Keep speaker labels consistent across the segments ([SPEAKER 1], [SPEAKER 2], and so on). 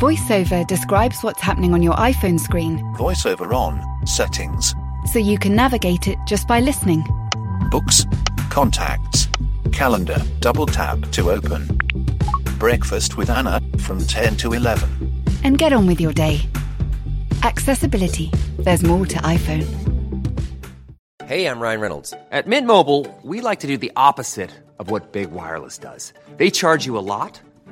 [SPEAKER 1] VoiceOver describes what's happening on your iPhone screen
[SPEAKER 2] VoiceOver on, settings,
[SPEAKER 1] so you can navigate it just by listening.
[SPEAKER 2] books, contacts, calendar, double tap to open. Breakfast with Anna from 10 to 11.
[SPEAKER 1] And get on with your day. Accessibility. There's more to iPhone.
[SPEAKER 3] Hey, I'm Ryan Reynolds. At Mint Mobile, we like to do the opposite of what Big Wireless does. They charge you a lot,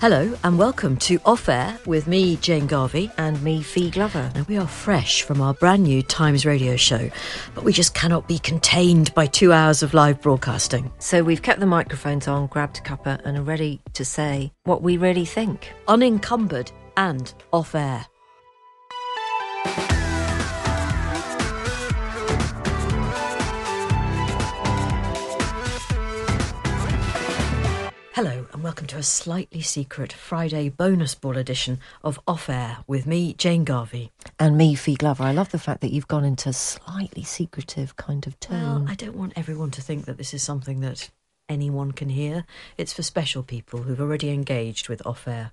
[SPEAKER 4] Hello and welcome to Off Air with me, Jane Garvey.
[SPEAKER 5] and me, Fi Glover.
[SPEAKER 4] Now, we are fresh from our brand new Times radio show, but we just cannot be contained by two hours of live broadcasting.
[SPEAKER 5] So we've kept the microphones on, grabbed a cuppa, and are ready to say what we really think.
[SPEAKER 4] Unencumbered and off air. And welcome to a slightly secret Friday bonus ball edition of Off Air with me, Jane Garvey.
[SPEAKER 5] And me, Fi Glover. I love the fact that you've gone into slightly secretive kind of
[SPEAKER 4] Well,
[SPEAKER 5] tone.
[SPEAKER 4] I don't want everyone to think that this is something that anyone can hear. It's for special people who've already engaged with Off Air.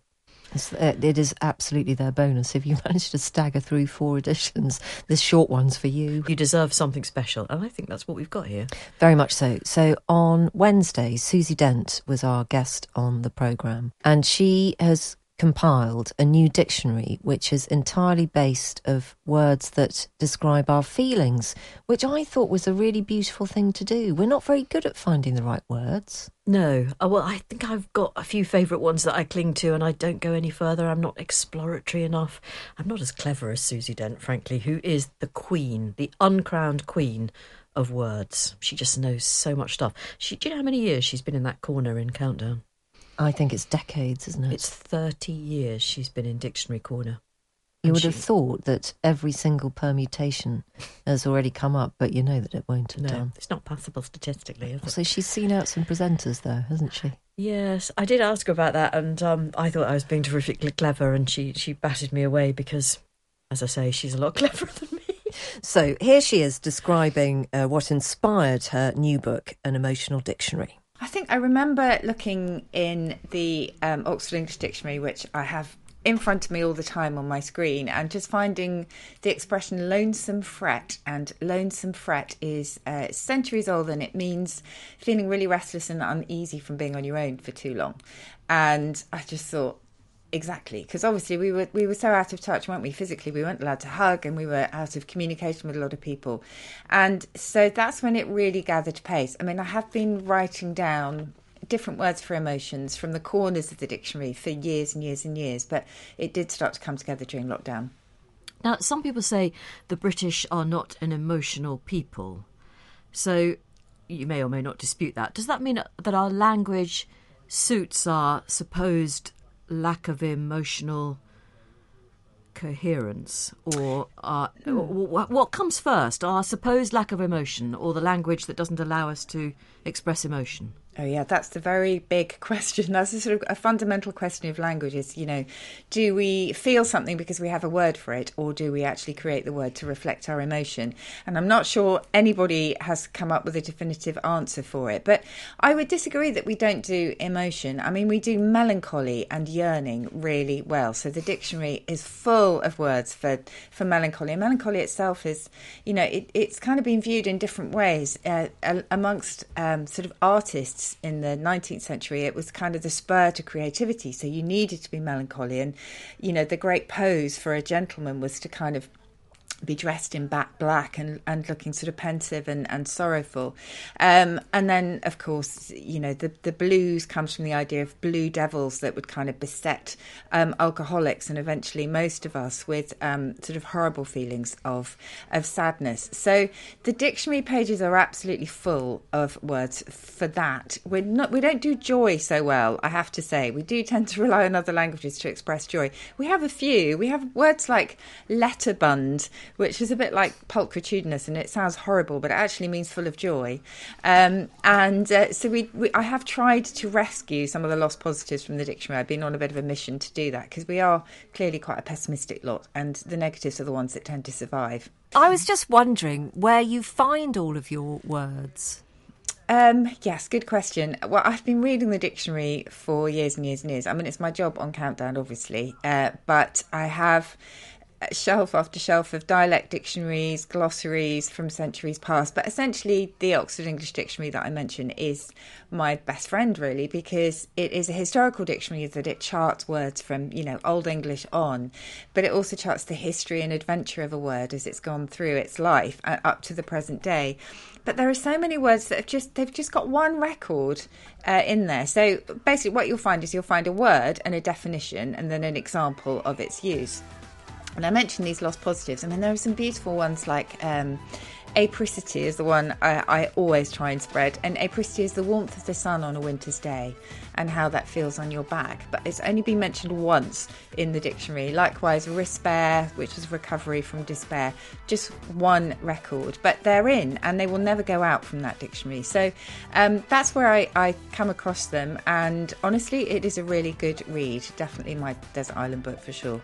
[SPEAKER 5] It's, uh, it is absolutely their bonus. If you manage to stagger through four editions, this short one's for you.
[SPEAKER 4] You deserve something special, and I think that's what we've got here.
[SPEAKER 5] Very much so. So on Wednesday, Susie Dent was our guest on the programme, and she has compiled a new dictionary which is entirely based of words that describe our feelings, which I thought was a really beautiful thing to do. We're not very good at finding the right words.
[SPEAKER 4] No, oh, well, I think I've got a few favourite ones that I cling to, and I don't go any further. I'm not exploratory enough. I'm not as clever as Susie Dent, frankly, who is the queen, the uncrowned queen of words. She just knows so much stuff. She, do you know how many years she's been in that corner in Countdown?
[SPEAKER 5] I think it's decades, isn't it?
[SPEAKER 4] It's 30 years she's been in Dictionary Corner.
[SPEAKER 5] you would have thought that every single permutation has already come up, but you know that it won't have
[SPEAKER 4] No,
[SPEAKER 5] done.
[SPEAKER 4] it's not possible statistically, is it?
[SPEAKER 5] So she's seen out some presenters, though, hasn't she?
[SPEAKER 4] Yes, I did ask her about that, and um, I thought I was being terrifically clever, and she she batted me away because, as I say, she's a lot cleverer than me.
[SPEAKER 5] So here she is describing uh, what inspired her new book, An Emotional Dictionary.
[SPEAKER 6] I think I remember looking in the um, Oxford English Dictionary, which I have in front of me all the time on my screen, and just finding the expression lonesome fret. And lonesome fret is uh, centuries old and it means feeling really restless and uneasy from being on your own for too long. And I just thought, Exactly, because obviously we were we were so out of touch, weren't we? Physically, we weren't allowed to hug, and we were out of communication with a lot of people, and so that's when it really gathered pace. I mean, I have been writing down different words for emotions from the corners of the dictionary for years and years and years, but it did start to come together during lockdown.
[SPEAKER 4] Now, some people say the British are not an emotional people, so you may or may not dispute that. Does that mean that our language suits our supposed lack of emotional coherence, or uh, hmm. our, wh- what comes first, our supposed lack of emotion, or the language that doesn't allow us to express emotion?
[SPEAKER 6] Oh yeah, that's the very big question. That's a sort of a fundamental question of language is, you know, do we feel something because we have a word for it or do we actually create the word to reflect our emotion? And I'm not sure anybody has come up with a definitive answer for it. But I would disagree that we don't do emotion. I mean, we do melancholy and yearning really well. So the dictionary is full of words for for melancholy. And melancholy itself is, you know, it, it's kind of been viewed in different ways uh, amongst um, sort of artists in the 19th century. It was kind of the spur to creativity. So you needed to be melancholy, and you know, the great pose for a gentleman was to kind of be dressed in back black and, and looking sort of pensive and, and sorrowful. Um, and then, of course, you know, the, the blues comes from the idea of blue devils that would kind of beset um, alcoholics and eventually most of us with um, sort of horrible feelings of, of sadness. So the dictionary pages are absolutely full of words for that. We're not, we don't do joy so well, I have to say. We do tend to rely on other languages to express joy. We have a few. We have words like letterbund, which is a bit like pulchritudinous and it sounds horrible, but it actually means full of joy. Um, and uh, so we, we, I have tried to rescue some of the lost positives from the dictionary. I've been on a bit of a mission to do that because we are clearly quite a pessimistic lot, and the negatives are the ones that tend to survive.
[SPEAKER 5] I was just wondering where you find all of your words.
[SPEAKER 6] Um, yes, good question. Well, I've been reading the dictionary for years and years and years. I mean, it's my job on Countdown, obviously, uh, but I have shelf after shelf of dialect dictionaries, glossaries from centuries past. But essentially, the Oxford English Dictionary that I mentioned is my best friend, really, because it is a historical dictionary that it charts words from, you know, Old English on, but it also charts the history and adventure of a word as it's gone through its life uh, up to the present day. But there are so many words that have just they've just got one record uh, in there. So basically, what you'll find is you'll find a word and a definition, and then an example of its use. And I mentioned these lost positives. I mean, there are some beautiful ones like um, apricity is the one I, I, always try and spread. And apricity is the warmth of the sun on a winter's day and how that feels on your back. But it's only been mentioned once in the dictionary. Likewise, rispair, which is recovery from despair, just one record. But they're in and they will never go out from that dictionary. So um, that's where I, I come across them. And honestly, it is a really good read. Definitely my Desert Island book for sure.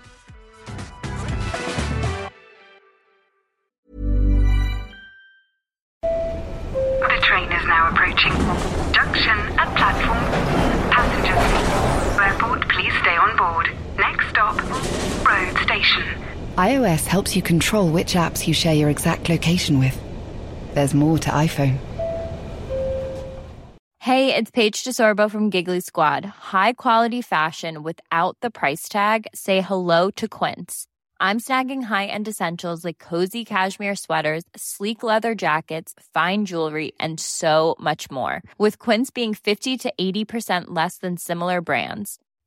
[SPEAKER 1] iOS helps you control which apps you share your exact location with. There's more to iPhone.
[SPEAKER 7] Hey, it's Paige DeSorbo from Giggly Squad. High quality fashion without the price tag. Say hello to Quince. I'm snagging high-end essentials like cozy cashmere sweaters, sleek leather jackets, fine jewelry, and so much more. With Quince being 50 to 80% less than similar brands.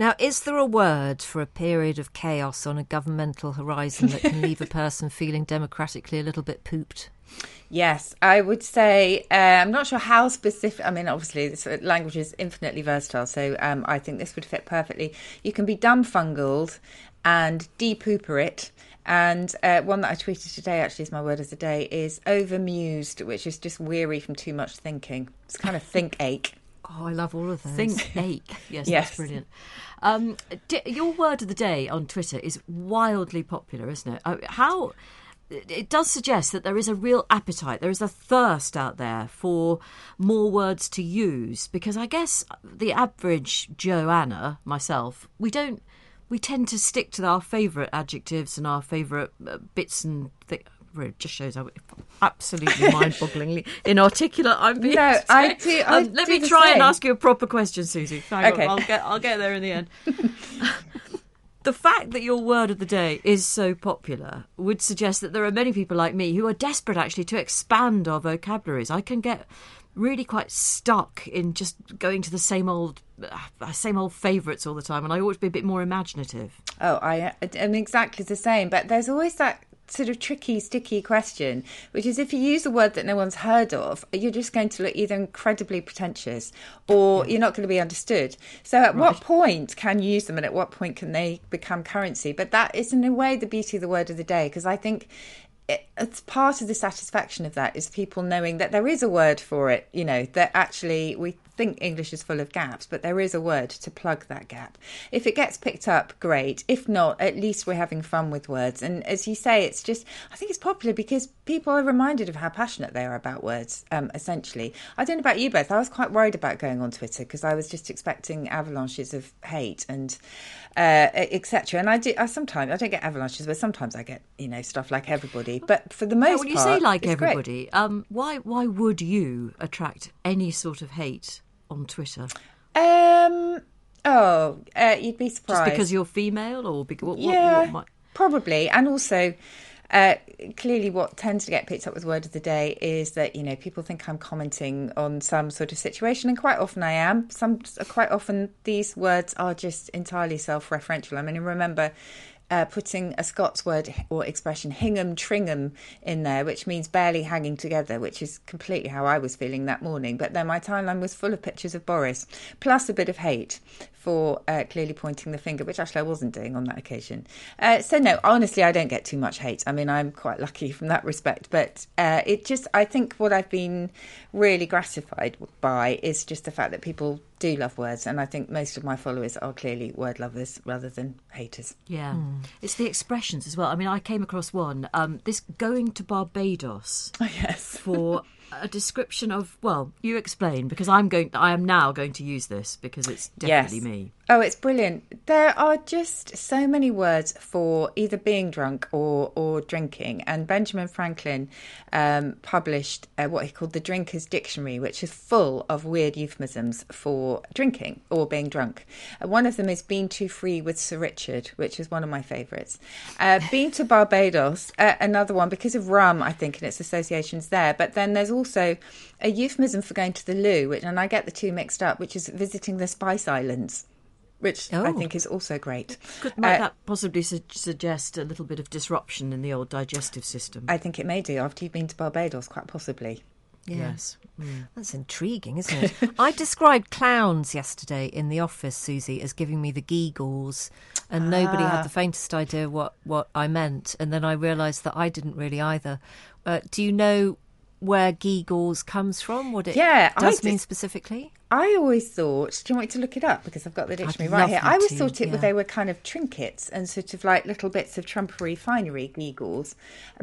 [SPEAKER 5] Now, is there a word for a period of chaos on a governmental horizon that can leave a person feeling democratically a little bit pooped?
[SPEAKER 6] Yes, I would say uh, I'm not sure how specific. I mean, obviously, this uh, language is infinitely versatile, so um, I think this would fit perfectly. You can be dumfungled and depooper it. And uh, one that I tweeted today, actually, is my word of the day, is overmused, which is just weary from too much thinking. It's kind of think ache.
[SPEAKER 5] Oh, I love all of those.
[SPEAKER 4] Think ache. Yes,
[SPEAKER 6] Yes.
[SPEAKER 4] that's brilliant. Um, di- your word of the day on Twitter is wildly popular, isn't it? Uh, How it does suggest that there is a real appetite, there is a thirst out there for more words to use. Because I guess the average Joanna, myself, we don't. We tend to stick to our favourite adjectives and our favourite uh, bits and things. It just shows how absolutely mind-bogglingly inarticulate I'm being.
[SPEAKER 6] No, I do- I
[SPEAKER 4] Um, let
[SPEAKER 6] do
[SPEAKER 4] me
[SPEAKER 6] the
[SPEAKER 4] try and ask you a proper question, Susie. Hang
[SPEAKER 6] Okay.
[SPEAKER 4] on, I'll get I'll get there in the end. the fact that your word of the day is so popular would suggest that there are many people like me who are desperate actually to expand our vocabularies. I can get really quite stuck in just going to the same old uh, same old favourites all the time and I ought to be a bit more imaginative.
[SPEAKER 6] Oh, I am exactly the same. But there's always that sort of tricky, sticky question, which is if you use a word that no one's heard of, you're just going to look either incredibly pretentious or you're not going to be understood. So, at what point can you use them and at what point can they become currency? But that is, in a way, the beauty of the word of the day, because I think it, it's part of the satisfaction of that is people knowing that there is a word for it. You know that actually we think English is full of gaps, but there is a word to plug that gap. If it gets picked up, great. If not, at least we're having fun with words. And as you say, it's just, I think it's popular because people are reminded of how passionate they are about words, um, essentially. I don't know about you both. I was quite worried about going on Twitter because I was just expecting avalanches of hate and uh, etc. And I do, I sometimes, I don't get avalanches, but sometimes I get, you know, stuff like everybody. But for the most
[SPEAKER 4] when you
[SPEAKER 6] part,
[SPEAKER 4] say like everybody, um, why why would you attract any sort of hate on Twitter?
[SPEAKER 6] Um. Oh, uh, you'd be surprised.
[SPEAKER 4] Just because you're female, or what, what,
[SPEAKER 6] yeah,
[SPEAKER 4] what might-
[SPEAKER 6] probably, and also. Uh, clearly, what tends to get picked up with word of the day is that you know people think I'm commenting on some sort of situation, and quite often I am. Some quite often these words are just entirely self-referential. I mean, remember uh, putting a Scots word or expression, hingum tringum, in there, which means barely hanging together, which is completely how I was feeling that morning. But then my timeline was full of pictures of Boris, plus a bit of hate for uh, clearly pointing the finger, which actually I wasn't doing on that occasion. Uh, so, no, honestly, I don't get too much hate. I mean, I'm quite lucky from that respect. But uh, it just, I think what I've been really gratified by is just the fact that people do love words. And I think most of my followers are clearly word lovers rather than haters.
[SPEAKER 4] Yeah, it's the expressions as well. I mean, I came across one. Um, this going to Barbados.
[SPEAKER 6] yes.
[SPEAKER 4] For a description of well, you explain because I'm going. I am now going to use this because it's definitely
[SPEAKER 6] Yes.
[SPEAKER 4] me.
[SPEAKER 6] Oh, it's brilliant. There are just so many words for either being drunk or, or drinking. And Benjamin Franklin um, published uh, what he called the Drinker's Dictionary, which is full of weird euphemisms for drinking or being drunk. Uh, one of them is being too free with Sir Richard, which is one of my favourites. Uh, being to Barbados, uh, another one because of rum, I think, and its associations there. But then there's also a euphemism for going to the loo, which, and I get the two mixed up, which is visiting the Spice Islands which I
[SPEAKER 4] Oh.
[SPEAKER 6] think is also great.
[SPEAKER 4] Could might
[SPEAKER 6] Uh,
[SPEAKER 4] that possibly su- suggest a little bit of disruption in the old digestive system?
[SPEAKER 6] I think it may do after you've been to Barbados, quite possibly.
[SPEAKER 4] Yes.
[SPEAKER 5] That's intriguing, isn't it? I described clowns yesterday in the office, Susie, as giving me the geegles, and nobody had
[SPEAKER 6] Ah.
[SPEAKER 5] the faintest idea what, what I meant. And then I realised that I didn't really either. Uh, do you know where geegles comes from? What it
[SPEAKER 6] Yeah, I
[SPEAKER 5] does mean
[SPEAKER 6] just-
[SPEAKER 5] specifically?
[SPEAKER 6] I always thought, do you want me to look it up? Because I've got the dictionary right here. I always
[SPEAKER 5] to,
[SPEAKER 6] thought it
[SPEAKER 5] yeah.
[SPEAKER 6] they were kind of trinkets and sort of like little bits of trumpery finery, geegles.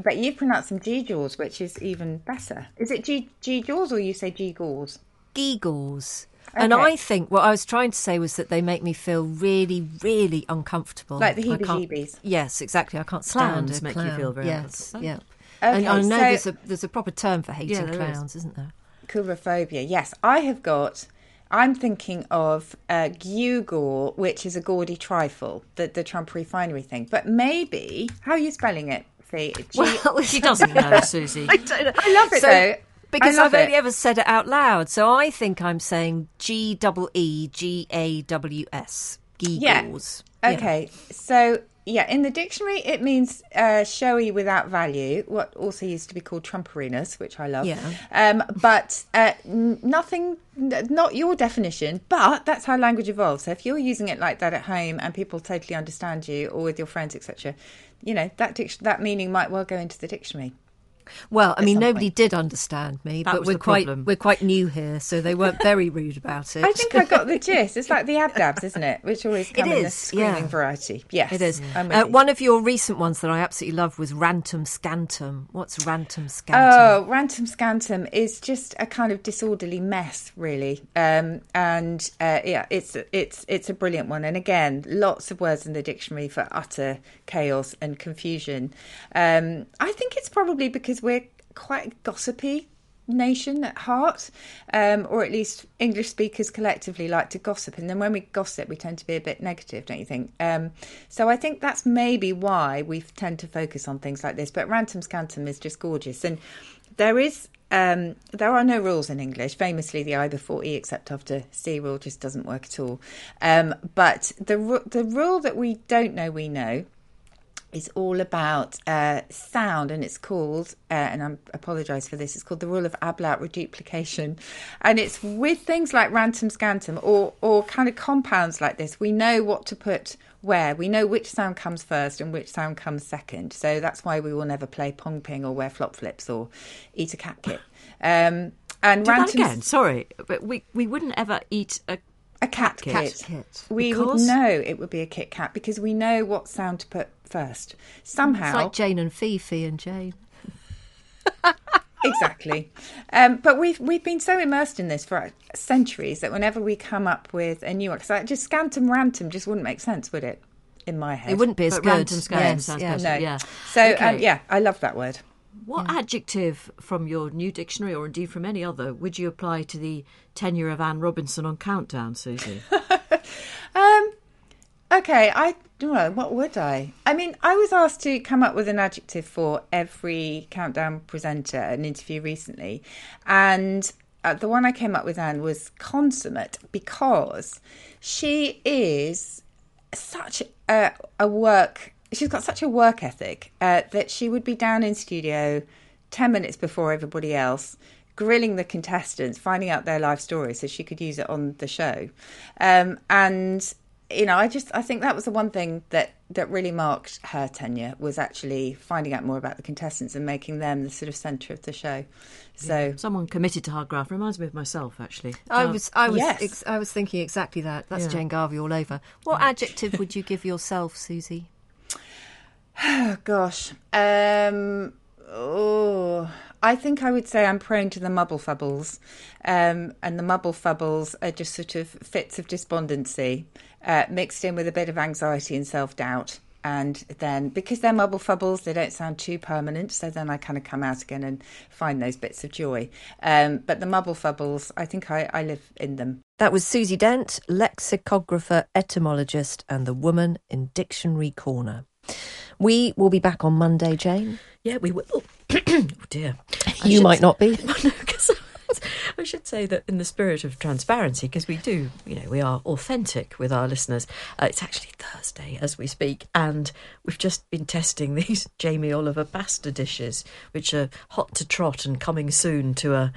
[SPEAKER 6] But you pronounce them geegaws, which is even better. Is it G geegaws or you say geegaws?
[SPEAKER 5] Geegles. And I think what I was trying to say was that they make me feel really, really uncomfortable.
[SPEAKER 6] Like the
[SPEAKER 5] I can't-
[SPEAKER 6] heebie-jeebies.
[SPEAKER 5] Yes, exactly. I can't stand
[SPEAKER 4] Clowns
[SPEAKER 5] a
[SPEAKER 4] make you feel very
[SPEAKER 5] Yes,
[SPEAKER 4] uncomfortable.
[SPEAKER 5] yeah.
[SPEAKER 6] Okay,
[SPEAKER 5] and I know
[SPEAKER 6] so-
[SPEAKER 5] there's a there's a proper term for hating
[SPEAKER 4] Yeah, there is.
[SPEAKER 5] clowns, isn't there?
[SPEAKER 6] Coulrophobia. Yes, I have got. I'm thinking of uh, Gewgaw, which is a gaudy trifle, the the trumpery finery thing. But maybe how are you spelling it? Fi? G-
[SPEAKER 5] Well,
[SPEAKER 4] She doesn't know, Susie.
[SPEAKER 5] I don't know.
[SPEAKER 6] I love it
[SPEAKER 5] So-
[SPEAKER 6] though.
[SPEAKER 5] Because I've only ever said it out loud, so I think I'm saying G double E G A W S. Geegles. Yeah.
[SPEAKER 6] Okay, so yeah, in the dictionary it means uh, showy without value. What also used to be called trumperiness, which I love.
[SPEAKER 5] Yeah.
[SPEAKER 6] Um, but uh, nothing, not your definition. But that's how language evolves. So if you're using it like that at home and people totally understand you, or with your friends, etc., you know that dic- that meaning might well go into the dictionary.
[SPEAKER 5] Well, I mean, nobody did understand me,
[SPEAKER 4] That
[SPEAKER 5] but we're quite
[SPEAKER 4] problem.
[SPEAKER 5] we're quite new here, so they weren't very rude about it.
[SPEAKER 6] I think I got the gist. It's like the abdabs, isn't it? Which always come in the screaming
[SPEAKER 5] yeah.
[SPEAKER 6] variety. Yes,
[SPEAKER 5] It is. Uh, one of your recent ones that I absolutely love was Rantum Scantum. What's Rantum Scantum?
[SPEAKER 6] Oh, Rantum Scantum is just a kind of disorderly mess, really. Um, and uh, yeah, it's it's it's a brilliant one. And again, lots of words in the dictionary for utter chaos and confusion. Um, I think it's probably because we're quite a gossipy nation at heart, um, or at least English speakers collectively like to gossip. And then when we gossip, we tend to be a bit negative, don't you think? Um, so I think that's maybe why we tend to focus on things like this. But Rantum Scantum is just gorgeous. And there is. Um, there are no rules in English. Famously, the I before E except after C rule just doesn't work at all. Um, but the the rule that we don't know we know is all about uh, sound, and it's called, uh, and I apologise for this, it's called the rule of ablaut reduplication, and it's with things like rantum scantum or or kind of compounds like this. We know what to put where. We know which sound comes first and which sound comes second. So that's why we will never play pong ping or wear flop flips or eat a cat kit. Um, and
[SPEAKER 4] Do that
[SPEAKER 6] rantum
[SPEAKER 4] again. Sorry, but we we wouldn't ever eat a
[SPEAKER 6] a cat,
[SPEAKER 4] kit.
[SPEAKER 6] kit.
[SPEAKER 5] kit.
[SPEAKER 6] We
[SPEAKER 4] Because?
[SPEAKER 6] would know it would be a Kit Kat because we know what sound to put first. Somehow,
[SPEAKER 5] It's like Jane and Fifi and Jane.
[SPEAKER 6] exactly. Um, but we've we've been so immersed in this for centuries that whenever we come up with a new one, because just scantum rantum just wouldn't make sense, would it? In my head,
[SPEAKER 5] It wouldn't be as
[SPEAKER 4] But
[SPEAKER 5] good.
[SPEAKER 4] rantum scantum
[SPEAKER 5] Yes,
[SPEAKER 4] sounds
[SPEAKER 5] yeah.
[SPEAKER 6] No.
[SPEAKER 4] Yeah.
[SPEAKER 6] So um, yeah, I love that word.
[SPEAKER 4] What adjective from your new dictionary, or indeed from any other, would you apply to the tenure of Anne Robinson on Countdown, Susie?
[SPEAKER 6] Um, okay, I don't. What would I? I mean, I was asked to come up with an adjective for every countdown presenter, an interview recently, and uh, the one I came up with, Anne, was consummate because she is such a, a work. She's got such a work ethic uh, that she would be down in studio ten minutes before everybody else, grilling the contestants, finding out their life stories so she could use it on the show. Um, and you know, I just I think that was the one thing that that really marked her tenure was actually finding out more about the contestants and making them the sort of centre of the show. So
[SPEAKER 4] Someone committed to hard graft reminds me of myself, actually.
[SPEAKER 5] I
[SPEAKER 4] Uh,
[SPEAKER 5] was, I was,
[SPEAKER 6] yes.
[SPEAKER 5] ex- I was thinking exactly that. That's
[SPEAKER 4] Yeah.
[SPEAKER 5] Jane Garvey all over. What adjective would you give yourself, Susie?
[SPEAKER 6] Oh gosh. Um oh I think I would say I'm prone to the mubble fubbles. Um, and the mubble fubbles are just sort of fits of despondency, uh, mixed in with a bit of anxiety and self doubt. And then because they're mubble fubbles, they don't sound too permanent. So then I kind of come out again and find those bits of joy. Um, but the mubble fubbles, I think I, I live in them.
[SPEAKER 5] That was Susie Dent, lexicographer, etymologist, and the woman in Dictionary Corner. We will be back on Monday, Jane.
[SPEAKER 4] Yeah, we will. oh dear. I
[SPEAKER 5] You might not be.
[SPEAKER 4] No, I should say that in the spirit of transparency, because we do, you know, we are authentic with our listeners. Uh, it's actually Thursday as we speak, and we've just been testing these Jamie Oliver pasta dishes, which are hot to trot and coming soon to a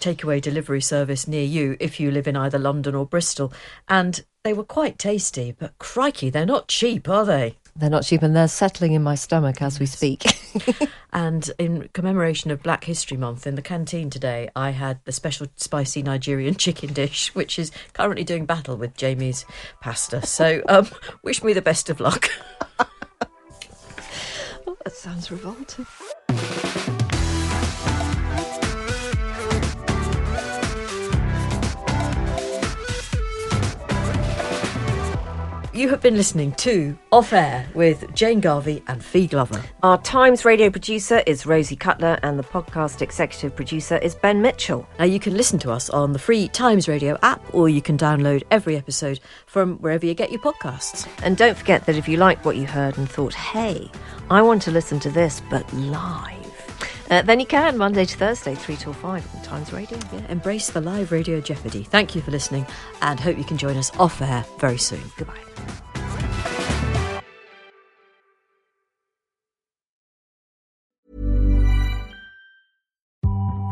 [SPEAKER 4] takeaway delivery service near you if you live in either London or Bristol. And they were quite tasty, but crikey, they're not cheap, are they?
[SPEAKER 5] They're not cheap and they're settling in my stomach as we speak.
[SPEAKER 4] And in commemoration of Black History Month, in the canteen today, I had the special spicy Nigerian chicken dish, which is currently doing battle with Jamie's pasta. So, um, wish me the best of luck.
[SPEAKER 5] oh, that sounds revolting.
[SPEAKER 4] You have been listening to Off Air with Jane Garvey and Fi Glover.
[SPEAKER 5] Our Times radio producer is Rosie Cutler and the podcast executive producer is Ben Mitchell.
[SPEAKER 4] Now, you can listen to us on the free Times Radio app, or you can download every episode from wherever you get your podcasts.
[SPEAKER 5] And don't forget that if you liked what you heard and thought, hey, I want to listen to this but live, uh, then you can Monday to Thursday, 3 till 5 on Times Radio.
[SPEAKER 4] Yeah, embrace the live radio jeopardy. Thank you for listening, and hope you can join us off air very soon. Goodbye.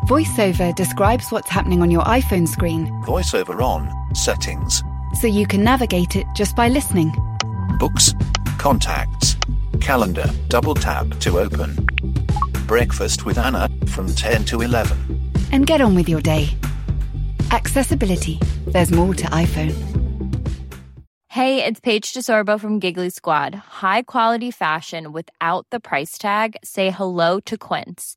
[SPEAKER 1] VoiceOver describes what's happening on your iPhone screen
[SPEAKER 2] Voiceover on. Settings.
[SPEAKER 1] so you can navigate it just by listening.
[SPEAKER 2] Books. Contacts. Calendar. Double tap to open. Breakfast with Anna from 10 to 11.
[SPEAKER 1] And get on with your day. Accessibility. There's more to iPhone.
[SPEAKER 7] Hey, it's Paige DeSorbo from Giggly Squad. High quality fashion without the price tag. Say hello to Quince.